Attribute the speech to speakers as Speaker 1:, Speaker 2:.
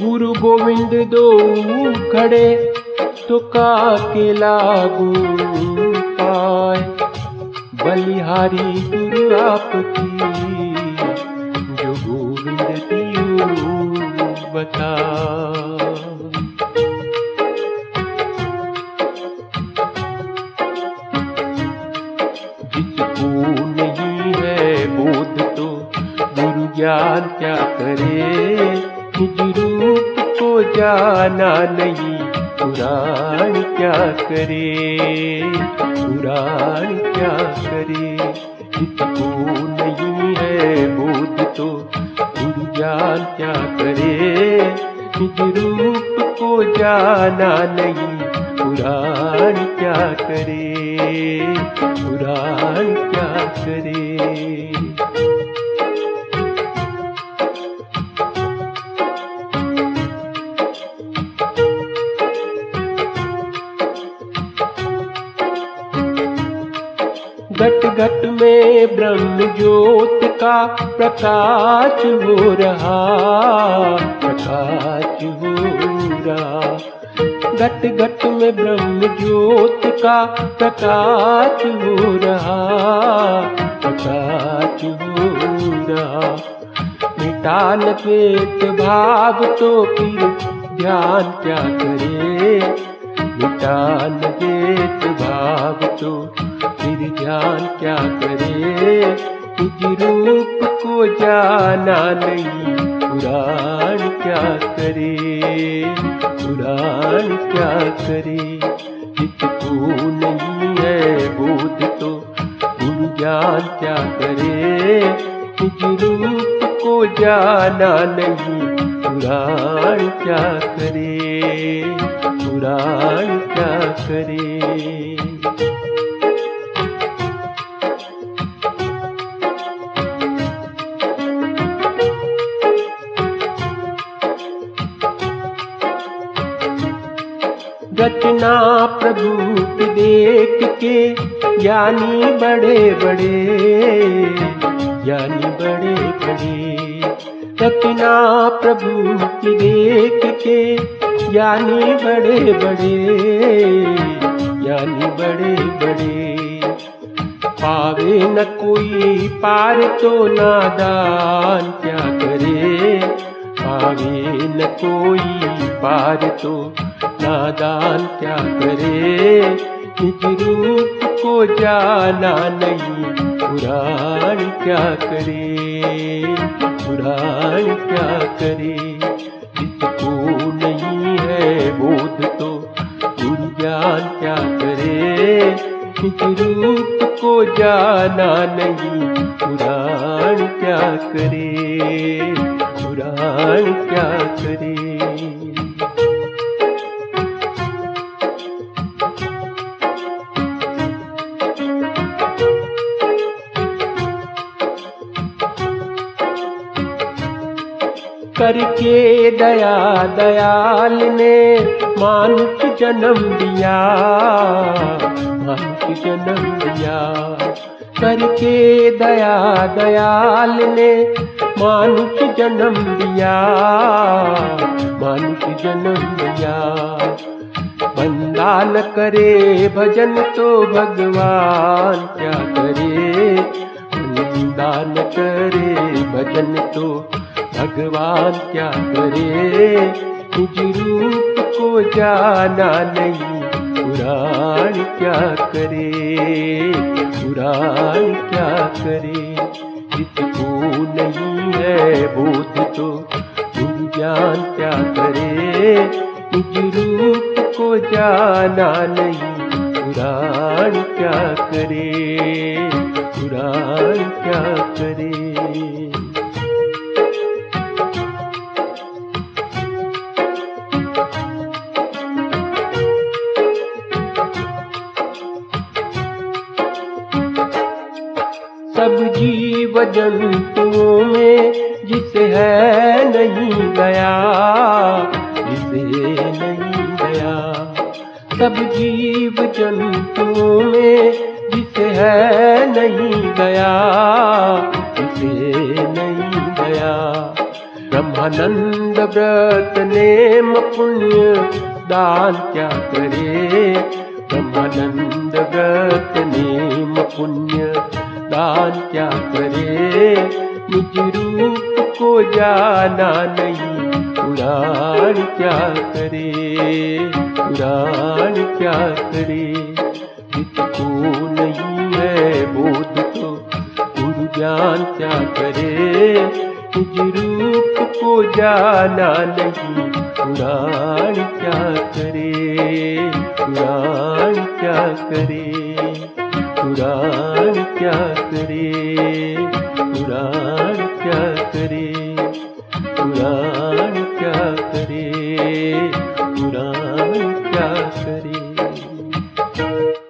Speaker 1: गुरु गोविंद दो खड़े तो का के लागू पाए। बलिहारी गुरु आपकी, जो गोविंद बता जिसको नहीं है बोध तो गुरु ज्ञान क्या करे? निज रूप को जाना नहीं। पुराण क्या करे? पुराण क्या करे? जिसको नहीं है बोध तो गुरु ज्ञान क्या करे? रूप को जाना नहीं पुराण क्या करे? पुराण क्या करे? घट में ब्रह्म ज्योत का प्रकाश हो रहा, प्रकाश हो रहा। घट घट में ब्रह्म ज्योत का प्रकाश हो रहा, प्रकाश हो रहा। मिटान द्वेष भाव तो फिर ध्यान क्या करे? मिटान द्वेष भाव तो फिर ध्यान क्या करे? निज रूप को जाना नहीं। पुराण क्या करे? पुराण क्या करे? जिसको नहीं है बोध तो। गुरु ज्ञान क्या करे? निज रूप को जाना नहीं। पुराण क्या करे? पुराण क्या करे? रचना प्रभु देख के ज्ञानी बड़े बड़े ज्ञानी बड़े बड़े रचना प्रभु की देख के ज्ञानी बड़े बड़े ज्ञानी बड़े बड़े। पावे न कोई पार तो नादान क्या करे। पावे न कोई पार तो नादान क्या करे। निज रूप को जाना नहीं। पुराण क्या करे? पुराण क्या करे? जिसको नहीं है बोध तो ज्ञान क्या करे? निज रूप को जाना नहीं पुराण क्या करे? पुराण क्या करे? करके दया दयाल ने मानुष जन्म दिया, मानुष जन्म दिया। करके दया दयाल ने मानुष जन्म दिया, मानुष जन्म दिया। बंदा न करे भजन तो भगवान, क्या करे? बंदा न करे भजन तो भगवान क्या करे? निज रूप को जाना नहीं। पुराण क्या करे? पुराण क्या करे? जिसको नहीं है बोध तो गुरु ज्ञान क्या करे? निज रूप को जाना नहीं। पुराण क्या करे? पुराण क्या करे? जीव जंतुओं में जिसे है नहीं गया जिसे नहीं गया सब जीव जंतुओं में जिसे है नहीं गया जिसे नहीं गया ब्रह्मानंद व्रत नेम पुण्य दान क्या करे? ब्रह्मानंद व्रत नेम पुण्य दान क्या करे। निज रूप को जाना नहीं। उड़ान क्या करे? उड़ान क्या करे? जिसको नहीं है बोध तो। गुरु ज्ञान क्या करे? निज रूप को जाना नहीं। उड़ान क्या करे? उड़ान क्या करे? उड़ान क्या करे? उड़ान